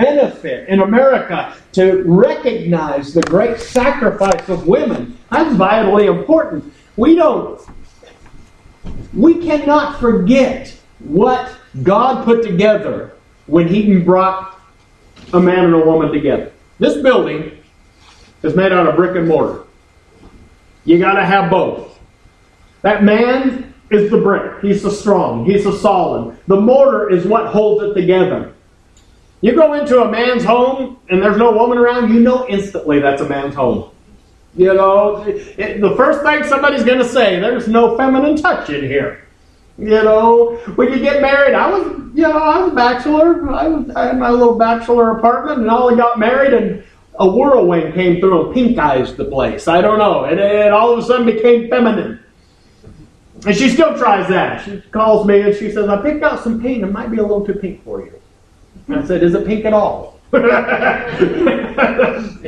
benefit in America to recognize the great sacrifice of women. That's vitally important. We don't, we cannot forget what God put together when He brought a man and a woman together. This building is made out of brick and mortar. You got to have both. That man is the brick. He's the strong. He's the solid. The mortar is what holds it together. You go into a man's home and there's no woman around, you know instantly that's a man's home. You know, it, the first thing somebody's going to say, there's no feminine touch in here. You know, when you get married, I was, you know, I was a bachelor. I, was, I had my little bachelor apartment, and all I got married, and a whirlwind came through and pink eyes the place. I don't know. It, it all of a sudden became feminine. And she still tries that. She calls me and she says, I picked out some paint. It might be a little too pink for you. I said, Is it pink at all? if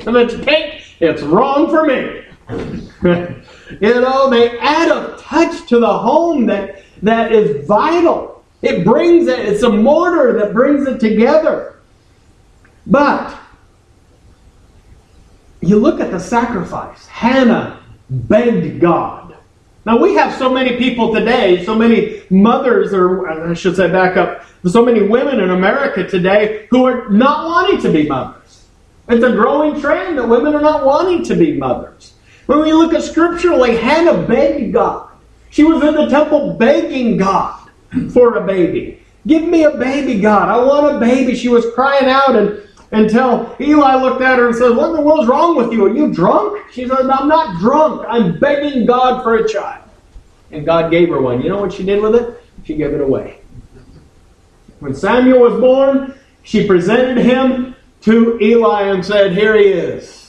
it's pink, it's wrong for me. you know, they add a touch to the home that, that is vital. It brings it, it's a mortar that brings it together. But you look at the sacrifice. Hannah begged God. Now we have so many people today, so many mothers, or I should say back up, so many women in America today who are not wanting to be mothers. It's a growing trend that women are not wanting to be mothers. When we look at scripturally, Hannah begged God. She was in the temple begging God for a baby. Give me a baby, God. I want a baby. She was crying out and until Eli looked at her and said, What in the world's wrong with you? Are you drunk? She said, I'm not drunk. I'm begging God for a child. And God gave her one. You know what she did with it? She gave it away. When Samuel was born, she presented him to Eli and said, Here he is.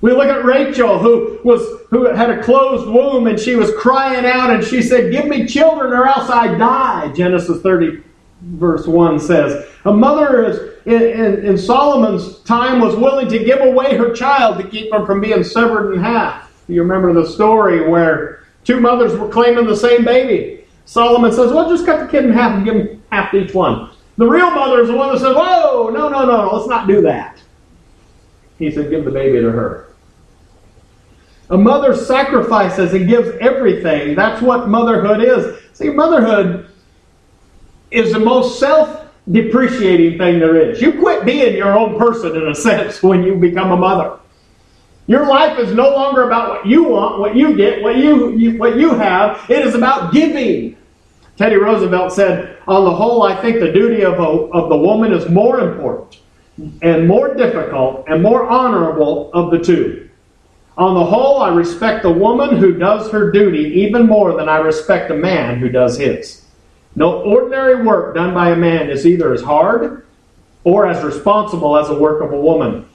We look at Rachel, who was who had a closed womb, and she was crying out, and she said, "Give me children, or else I die." Genesis thirty, verse one says, "A mother is in, in, in Solomon's time was willing to give away her child to keep him from being severed in half." You remember the story where two mothers were claiming the same baby. Solomon says, "Well, just cut the kid in half and give him half to each one. The real mother is the one that says, Whoa, no, no, no, let's not do that. He said, Give the baby to her. A mother sacrifices and gives everything. That's what motherhood is. See, motherhood is the most self depreciating thing there is. You quit being your own person in a sense when you become a mother. Your life is no longer about what you want, what you get, what you, you what you have. It is about giving. Teddy Roosevelt said, On the whole, I think the duty of, a, of the woman is more important and more difficult and more honorable of the two. On the whole, I respect the woman who does her duty even more than I respect a man who does his. No ordinary work done by a man is either as hard or as responsible as the work of a woman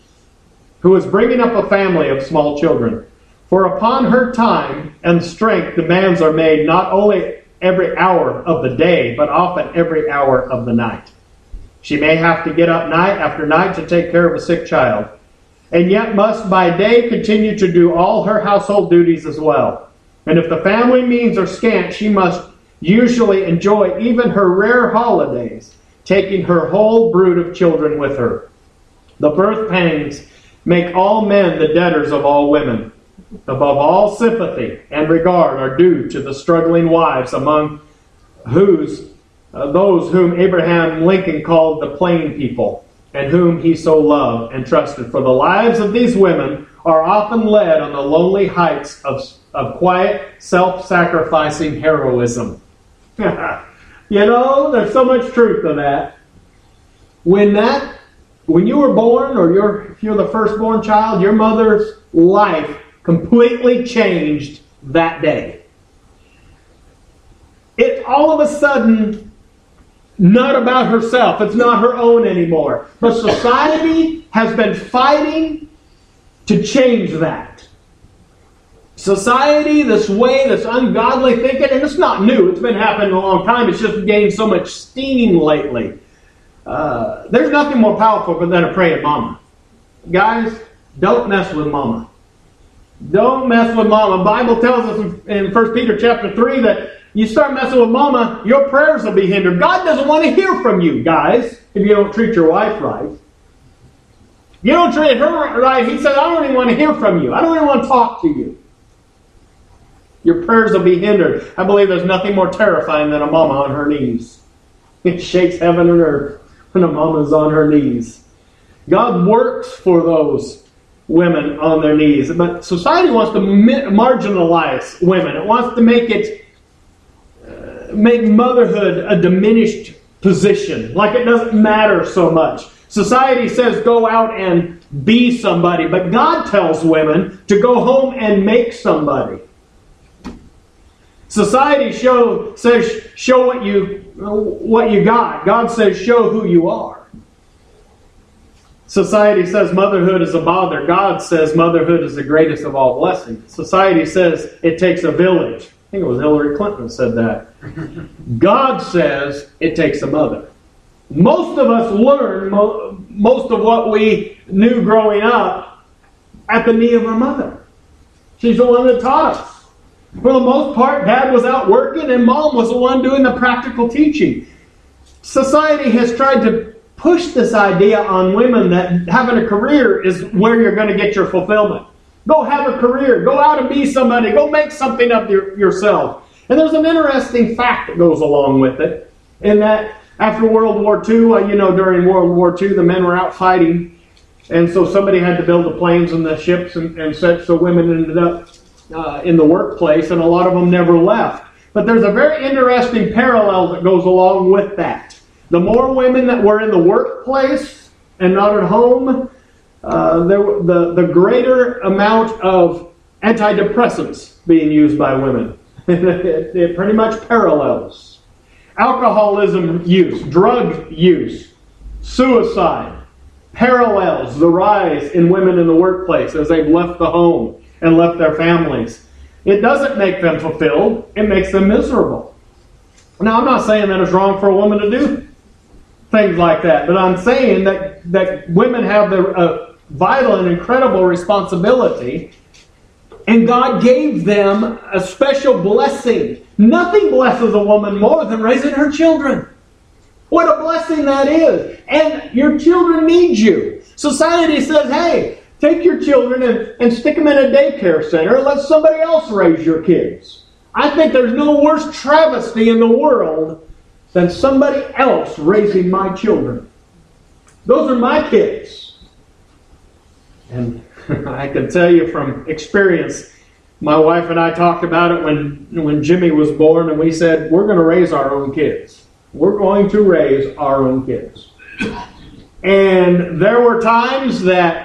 who is bringing up a family of small children. For upon her time and strength demands are made not only every hour of the day, but often every hour of the night. She may have to get up night after night to take care of a sick child, and yet must by day continue to do all her household duties as well. And if the family means are scant, she must usually enjoy even her rare holidays, taking her whole brood of children with her. The birth pangs make all men the debtors of all women above all sympathy and regard are due to the struggling wives among whose uh, those whom Abraham Lincoln called the plain people and whom he so loved and trusted. For the lives of these women are often led on the lonely heights of, of quiet, self sacrificing heroism. you know, there's so much truth to that. When that, when you were born, or you're, if you're the firstborn child, your mother's life completely changed that day. It all of a sudden not about herself. It's not her own anymore. But society has been fighting to change that. Society, this way, this ungodly thinking, and it's not new. It's been happening a long time. It's just gained so much steam lately. Uh, there's nothing more powerful than a praying mama. Guys, don't mess with mama. Don't mess with mama. Bible tells us in 1 Peter chapter 3 that you start messing with mama, your prayers will be hindered. God doesn't want to hear from you, guys, if you don't treat your wife right. You don't treat her right. He said, I don't even want to hear from you. I don't even want to talk to you. Your prayers will be hindered. I believe there's nothing more terrifying than a mama on her knees. It shakes heaven and earth when a mama's on her knees. God works for those women on their knees. But society wants to marginalize women. It wants to make it uh, make motherhood a diminished position, like it doesn't matter so much. Society says go out and be somebody, but God tells women to go home and make somebody. Society show, says show what you what you got. God says show who you are. Society says motherhood is a bother. God says motherhood is the greatest of all blessings. Society says it takes a village. I think it was Hillary Clinton said that. God says it takes a mother. Most of us learn most of what we knew growing up at the knee of our mother. She's the one that taught us. For the most part, dad was out working and mom was the one doing the practical teaching. Society has tried to push this idea on women that having a career is where you're going to get your fulfillment. Go have a career. Go out and be somebody. Go make something of your, yourself. And there's an interesting fact that goes along with it, in that after World War II, uh, you know, during World War II, the men were out fighting, and so somebody had to build the planes and the ships and, and such, so women ended up uh, in the workplace, and a lot of them never left. But there's a very interesting parallel that goes along with that. The more women that were in the workplace and not at home, uh, there, the, the greater amount of antidepressants being used by women. it, it pretty much parallels. Alcoholism use, drug use, suicide parallels the rise in women in the workplace as they've left the home and left their families. It doesn't make them fulfilled, it makes them miserable. Now, I'm not saying that it's wrong for a woman to do things like that, but I'm saying that, that women have the vital and incredible responsibility, and God gave them a special blessing. Nothing blesses a woman more than raising her children. What a blessing that is. And your children need you. Society says, hey, Take your children and, and stick them in a daycare center. and Let somebody else raise your kids. I think there's no worse travesty in the world than somebody else raising my children. Those are my kids. And I can tell you from experience, my wife and I talked about it when, when Jimmy was born, and we said, We're going to raise our own kids. We're going to raise our own kids. And there were times that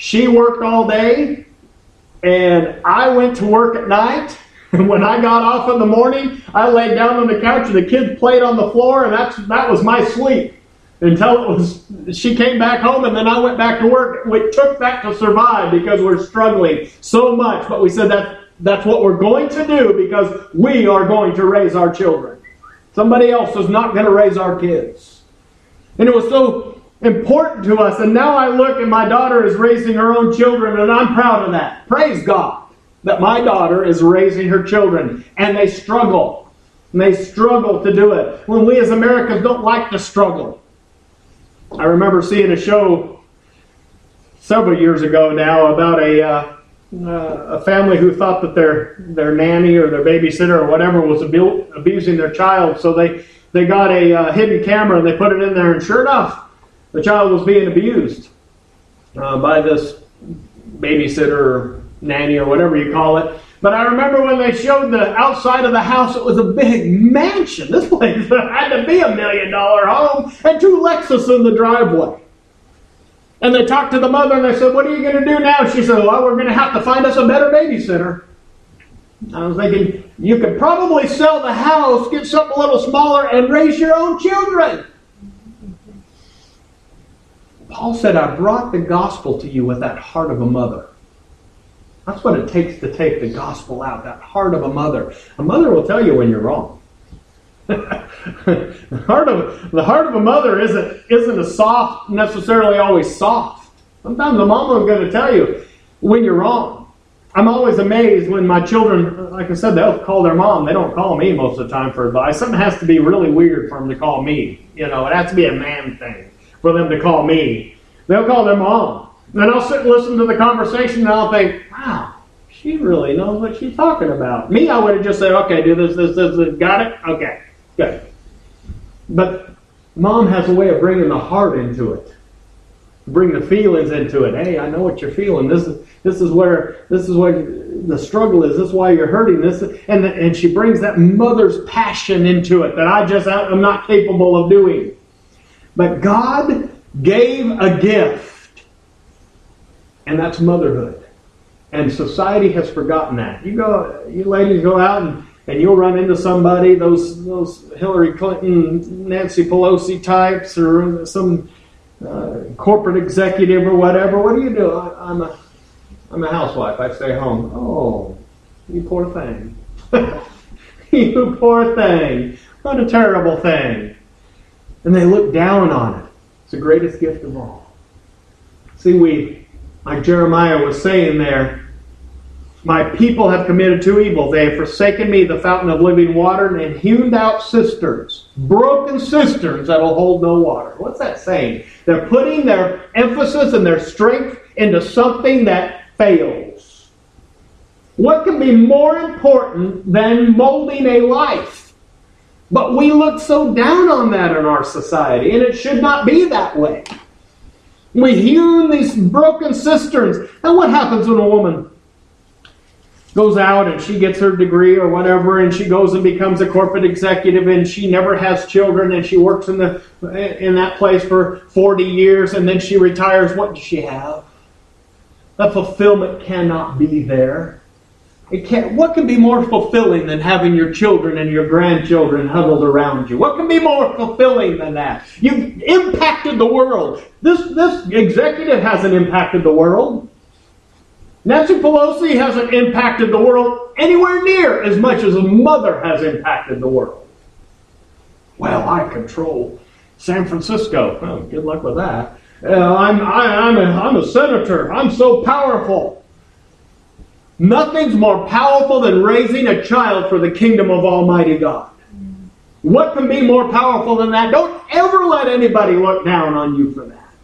she worked all day, and I went to work at night. And when I got off in the morning, I laid down on the couch, and the kids played on the floor, and that's that was my sleep until it was she came back home and then I went back to work. We took that to survive because we're struggling so much. But we said that that's what we're going to do because we are going to raise our children. Somebody else is not going to raise our kids. And it was so important to us. And now I look and my daughter is raising her own children, and I'm proud of that. Praise God that my daughter is raising her children, and they struggle. And they struggle to do it. When we as Americans don't like to struggle. I remember seeing a show several years ago now about a. Uh, uh, a family who thought that their their nanny or their babysitter or whatever was abu- abusing their child, so they they got a uh, hidden camera and they put it in there, and sure enough, the child was being abused uh, by this babysitter or nanny or whatever you call it. But I remember when they showed the outside of the house, it was a big mansion. This place had to be a million dollar home and two Lexus in the driveway. And they talked to the mother and they said, What are you going to do now? She said, Well, we're going to have to find us a better babysitter. I was thinking, you could probably sell the house, get something a little smaller, and raise your own children. Paul said, I brought the gospel to you with that heart of a mother. That's what it takes to take the gospel out, that heart of a mother. A mother will tell you when you're wrong. the, heart of, the heart of a mother isn't, isn't a soft, necessarily always soft. Sometimes a mom is going to tell you when you're wrong. I'm always amazed when my children, like I said, they'll call their mom. They don't call me most of the time for advice. Something has to be really weird for them to call me. You know, it has to be a man thing for them to call me. They'll call their mom. And I'll sit and listen to the conversation and I'll think, wow, she really knows what she's talking about. Me, I would have just said, okay, do this, this, this, this. got it? Okay, good. But mom has a way of bringing the heart into it, bring the feelings into it. Hey, I know what you're feeling. This is this is where this is where the struggle is. This is why you're hurting. This and the, and she brings that mother's passion into it that I just I'm not capable of doing. But God gave a gift, and that's motherhood. And society has forgotten that. You go, you ladies go out and, and you'll run into somebody, those those Hillary Clinton, Nancy Pelosi types, or some uh, corporate executive or whatever. What do you do? I, I'm a I'm a housewife. I stay home. Oh, you poor thing. you poor thing. What a terrible thing. And they look down on it. It's the greatest gift of all. See, we, like Jeremiah was saying there, my people have committed two evils. They have forsaken me, the fountain of living water, and hewn out cisterns, broken cisterns that'll hold no water. What's that saying? They're putting their emphasis and their strength into something that fails. What can be more important than molding a life? But we look so down on that in our society, and it should not be that way. We hewn these broken cisterns. And what happens when a woman goes out and she gets her degree or whatever and she goes and becomes a corporate executive and she never has children and she works in the in that place for 40 years and then she retires what does she have the fulfillment cannot be there it can't, what can be more fulfilling than having your children and your grandchildren huddled around you? What can be more fulfilling than that? You've impacted the world. This, this executive hasn't impacted the world. Nancy Pelosi hasn't impacted the world anywhere near as much as a mother has impacted the world. Well, I control San Francisco. Good luck with that. Uh, I'm, I, am i am a senator. I'm so powerful. Nothing's more powerful than raising a child for the kingdom of Almighty God. What can be more powerful than that? Don't ever let anybody look down on you for that.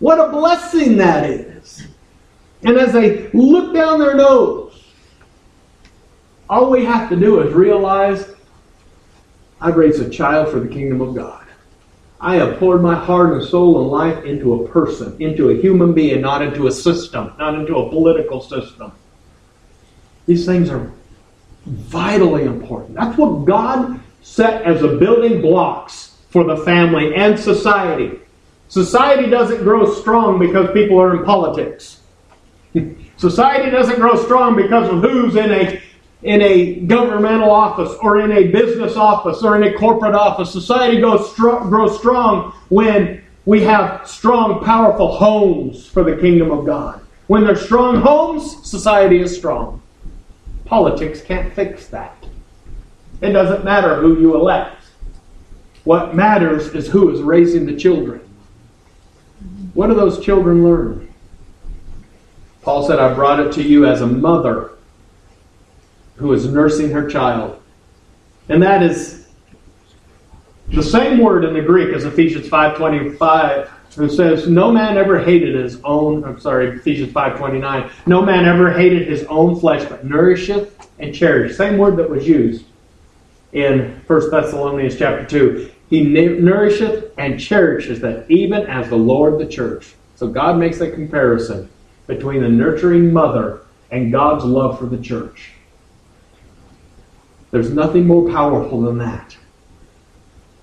What a blessing that is. And as they look down their nose, all we have to do is realize I've raised a child for the kingdom of God. I have poured my heart and soul and life into a person, into a human being, not into a system, not into a political system. These things are vitally important. That's what God set as the building blocks for the family and society. Society doesn't grow strong because people are in politics. Society doesn't grow strong because of who's in a in a governmental office or in a business office or in a corporate office. Society goes stro- grows strong when we have strong, powerful homes for the kingdom of God. When there's strong homes, society is strong. Politics can't fix that. It doesn't matter who you elect. What matters is who is raising the children. What do those children learn? Paul said, I brought it to you as a mother who is nursing her child. And that is the same word in the Greek as Ephesians 5.25, who says, No man ever hated his own, I'm sorry, Ephesians 5.29, no man ever hated his own flesh, but nourisheth and cherisheth. Same word that was used in 1 Thessalonians chapter 2. He nourisheth and cherishes that, even as the Lord the church. So God makes a comparison between the nurturing mother and God's love for the church. There's nothing more powerful than that.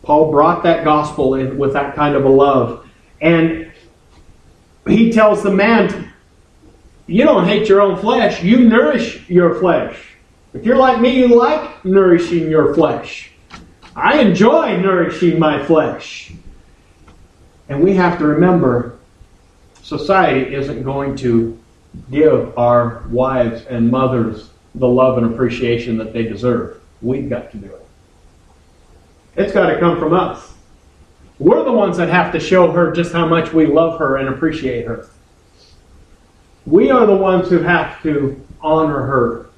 Paul brought that gospel in with that kind of a love. And he tells the man, you don't hate your own flesh, you nourish your flesh. If you're like me, you like nourishing your flesh. I enjoy nourishing my flesh. And we have to remember society isn't going to give our wives and mothers the love and appreciation that they deserve. We've got to do it. It's got to come from us. We're the ones that have to show her just how much we love her and appreciate her. We are the ones who have to honor her.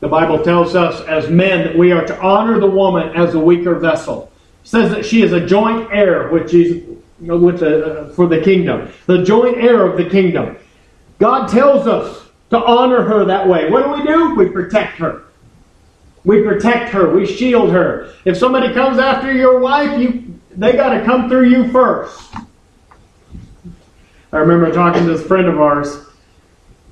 The Bible tells us as men that we are to honor the woman as a weaker vessel. It says that she is a joint heir with Jesus, with the, for the kingdom, the joint heir of the kingdom. God tells us to honor her that way. What do we do? We protect her. We protect her. We shield her. If somebody comes after your wife, you they got to come through you first. I remember talking to this friend of ours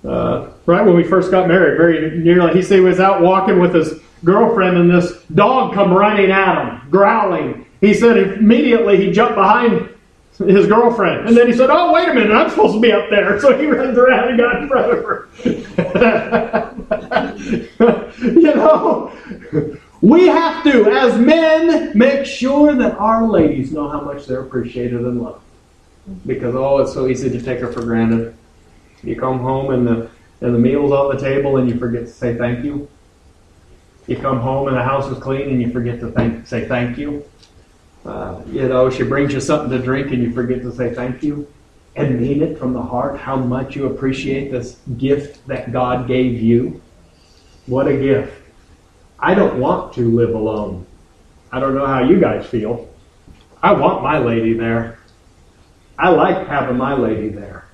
uh, right when we first got married. Very nearly, he said he was out walking with his girlfriend, and this dog come running at him, growling. He said immediately he jumped behind his girlfriend. And then he said, Oh, wait a minute, I'm supposed to be up there. So he runs around and got in front of her. you know, we have to, as men, make sure that our ladies know how much they're appreciated and loved. Because, oh, it's so easy to take her for granted. You come home and the, and the meal's on the table and you forget to say thank you. You come home and the house is clean and you forget to thank, say thank you. Uh, you know, she brings you something to drink and you forget to say thank you and mean it from the heart how much you appreciate this gift that God gave you. What a gift. I don't want to live alone. I don't know how you guys feel. I want my lady there. I like having my lady there.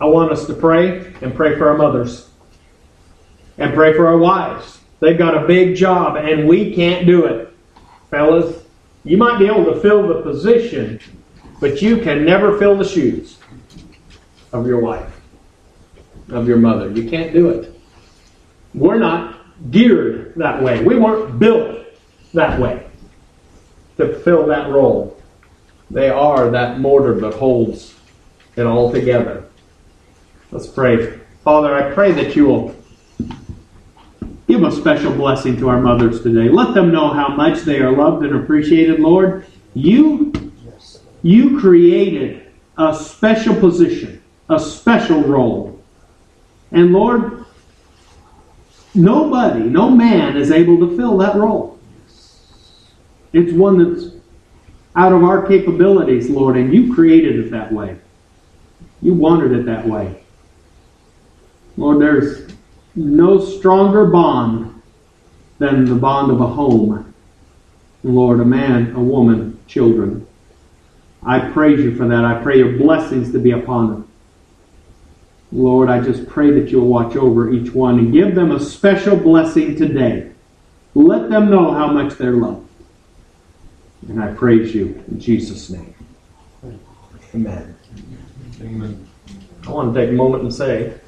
I want us to pray and pray for our mothers and pray for our wives. They've got a big job and we can't do it fellas. You might be able to fill the position, but you can never fill the shoes of your wife, of your mother. You can't do it. We're not geared that way. We weren't built that way to fill that role. They are that mortar that holds it all together. Let's pray. Father, I pray that you will Give a special blessing to our mothers today. Let them know how much they are loved and appreciated, Lord. You, you created a special position, a special role. And Lord, nobody, no man is able to fill that role. It's one that's out of our capabilities, Lord, and you created it that way. You wanted it that way. Lord, there's no stronger bond than the bond of a home. Lord, a man, a woman, children. I praise you for that. I pray your blessings to be upon them. Lord, I just pray that you'll watch over each one and give them a special blessing today. Let them know how much they're loved. And I praise you in Jesus' name. Amen. Amen. I want to take a moment and say,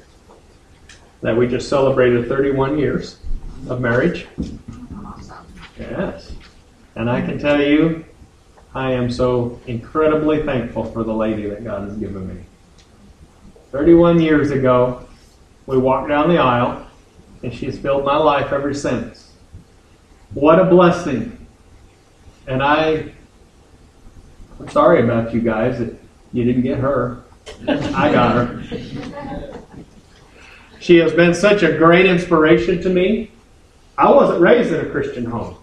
that we just celebrated 31 years of marriage. Yes. And I can tell you, I am so incredibly thankful for the lady that God has given me. 31 years ago, we walked down the aisle, and she's filled my life ever since. What a blessing. And I, I'm sorry about you guys that you didn't get her. I got her. She has been such a great inspiration to me. I wasn't raised in a Christian home.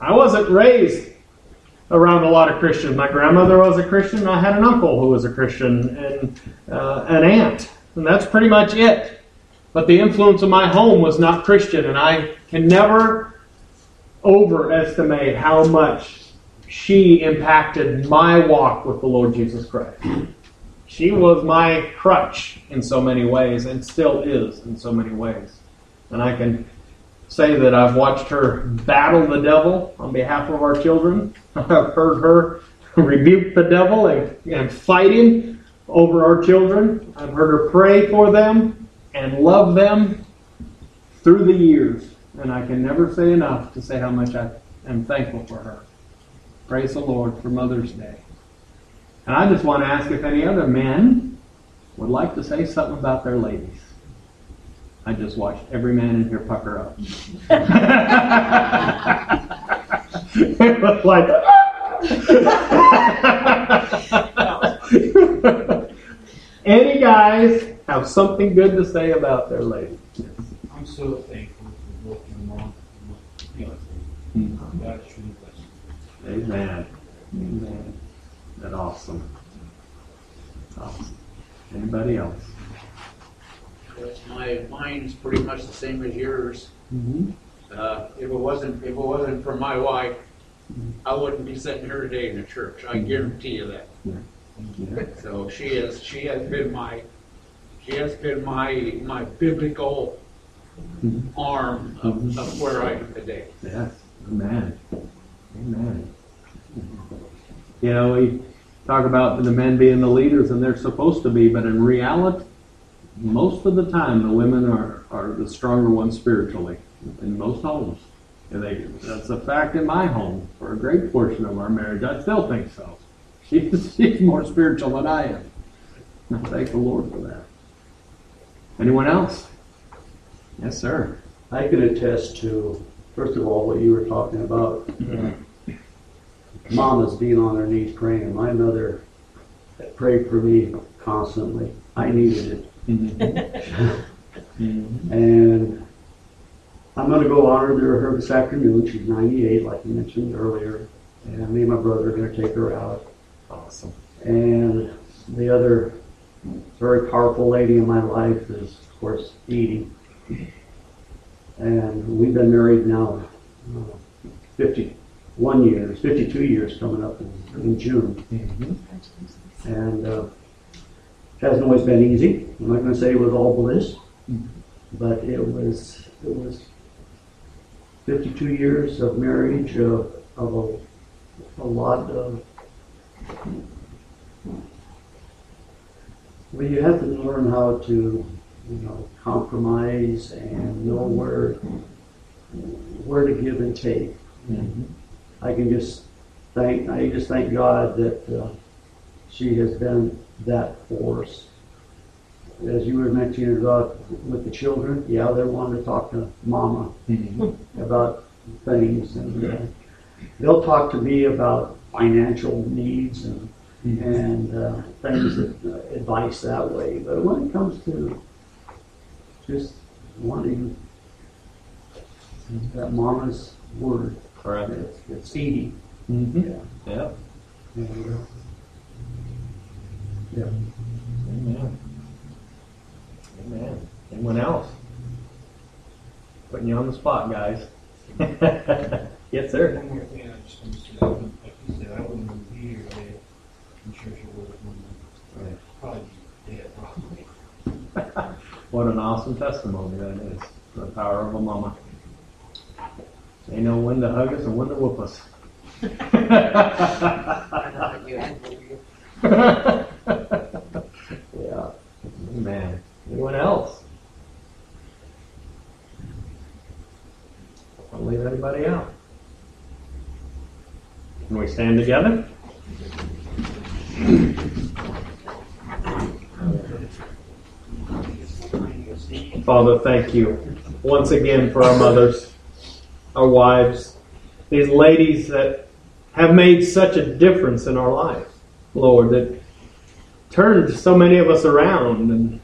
I wasn't raised around a lot of Christians. My grandmother was a Christian. I had an uncle who was a Christian and uh, an aunt. And that's pretty much it. But the influence of my home was not Christian. And I can never overestimate how much she impacted my walk with the Lord Jesus Christ she was my crutch in so many ways and still is in so many ways. And I can say that I've watched her battle the devil on behalf of our children. I've heard her rebuke the devil and, and fight him over our children. I've heard her pray for them and love them through the years. And I can never say enough to say how much I am thankful for her. Praise the Lord for Mother's Day. And I just want to ask if any other men would like to say something about their ladies. I just watched every man in here pucker up. it was like, any guys have something good to say about their ladies? I'm so thankful for both my mom and my fiance. Hmm. God is truly blessed. Amen. Amen. That awesome. Awesome. Anybody else? My mine's pretty much the same as yours. Mm-hmm. Uh, if it wasn't if it wasn't for my wife, I wouldn't be sitting here today in the church. I guarantee you that. Yeah. So she is, she has been my, she has been my, my biblical Mm-hmm. arm of, of where I am today. Yes, amen. Amen. You know, we talk about the men being the leaders, and they're supposed to be, but in reality, most of the time, the women are, are the stronger ones spiritually in most homes. And they, that's a fact in my home for a great portion of our marriage. I still think so. She's, she's more spiritual than I am. I thank the Lord for that. Anyone else? Yes, sir. I can attest to, first of all, what you were talking about. uh, Mamas being on their knees praying. My mother prayed for me constantly. I needed it. And I'm going to go honor her this afternoon. She's 98, like you mentioned earlier. And me and my brother are going to take her out. Awesome. And the other very powerful lady in my life is, of course, Edie. And we've been married now uh, 51 years, 52 years coming up in, in June. And uh, it hasn't always been easy. I'm not going to say it was all bliss, but it was it was 52 years of marriage of, of a, a lot of well, you have to learn how to, you know, compromise and know where where to give and take. I can just thank I just thank God that uh, she has been that force. As you were mentioning about with the children, yeah, they're wanting to talk to Mama about things, and uh, they'll talk to me about financial needs and and uh, things that uh, advice that way. But when it comes to just wanting that mama's word, Correct. it's, it's Edie. Mm-hmm. Yeah. Yeah. And, uh, yeah. Amen. Amen. Anyone else? Putting you on the spot, guys. yes, sir. One more thing, I just want to say, I wouldn't- like you said, I wouldn't be here today. I'm sure she would have, probably be dead, probably. What an awesome testimony that is. The power of a mama. They know when to hug us and when to whoop us. yeah. Man. Anyone else? Don't leave anybody out. Can we stand together? Father, thank you once again for our mothers, our wives, these ladies that have made such a difference in our life, Lord, that turned so many of us around and,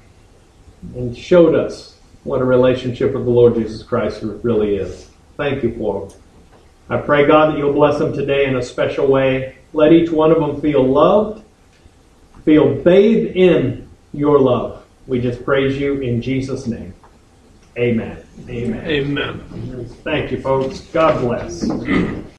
and showed us what a relationship with the Lord Jesus Christ really is. Thank you for them. I pray, God, that you'll bless them today in a special way. Let each one of them feel loved, feel bathed in your love. We just praise you in Jesus' name. Amen. Amen. Amen. Thank you, folks. God bless.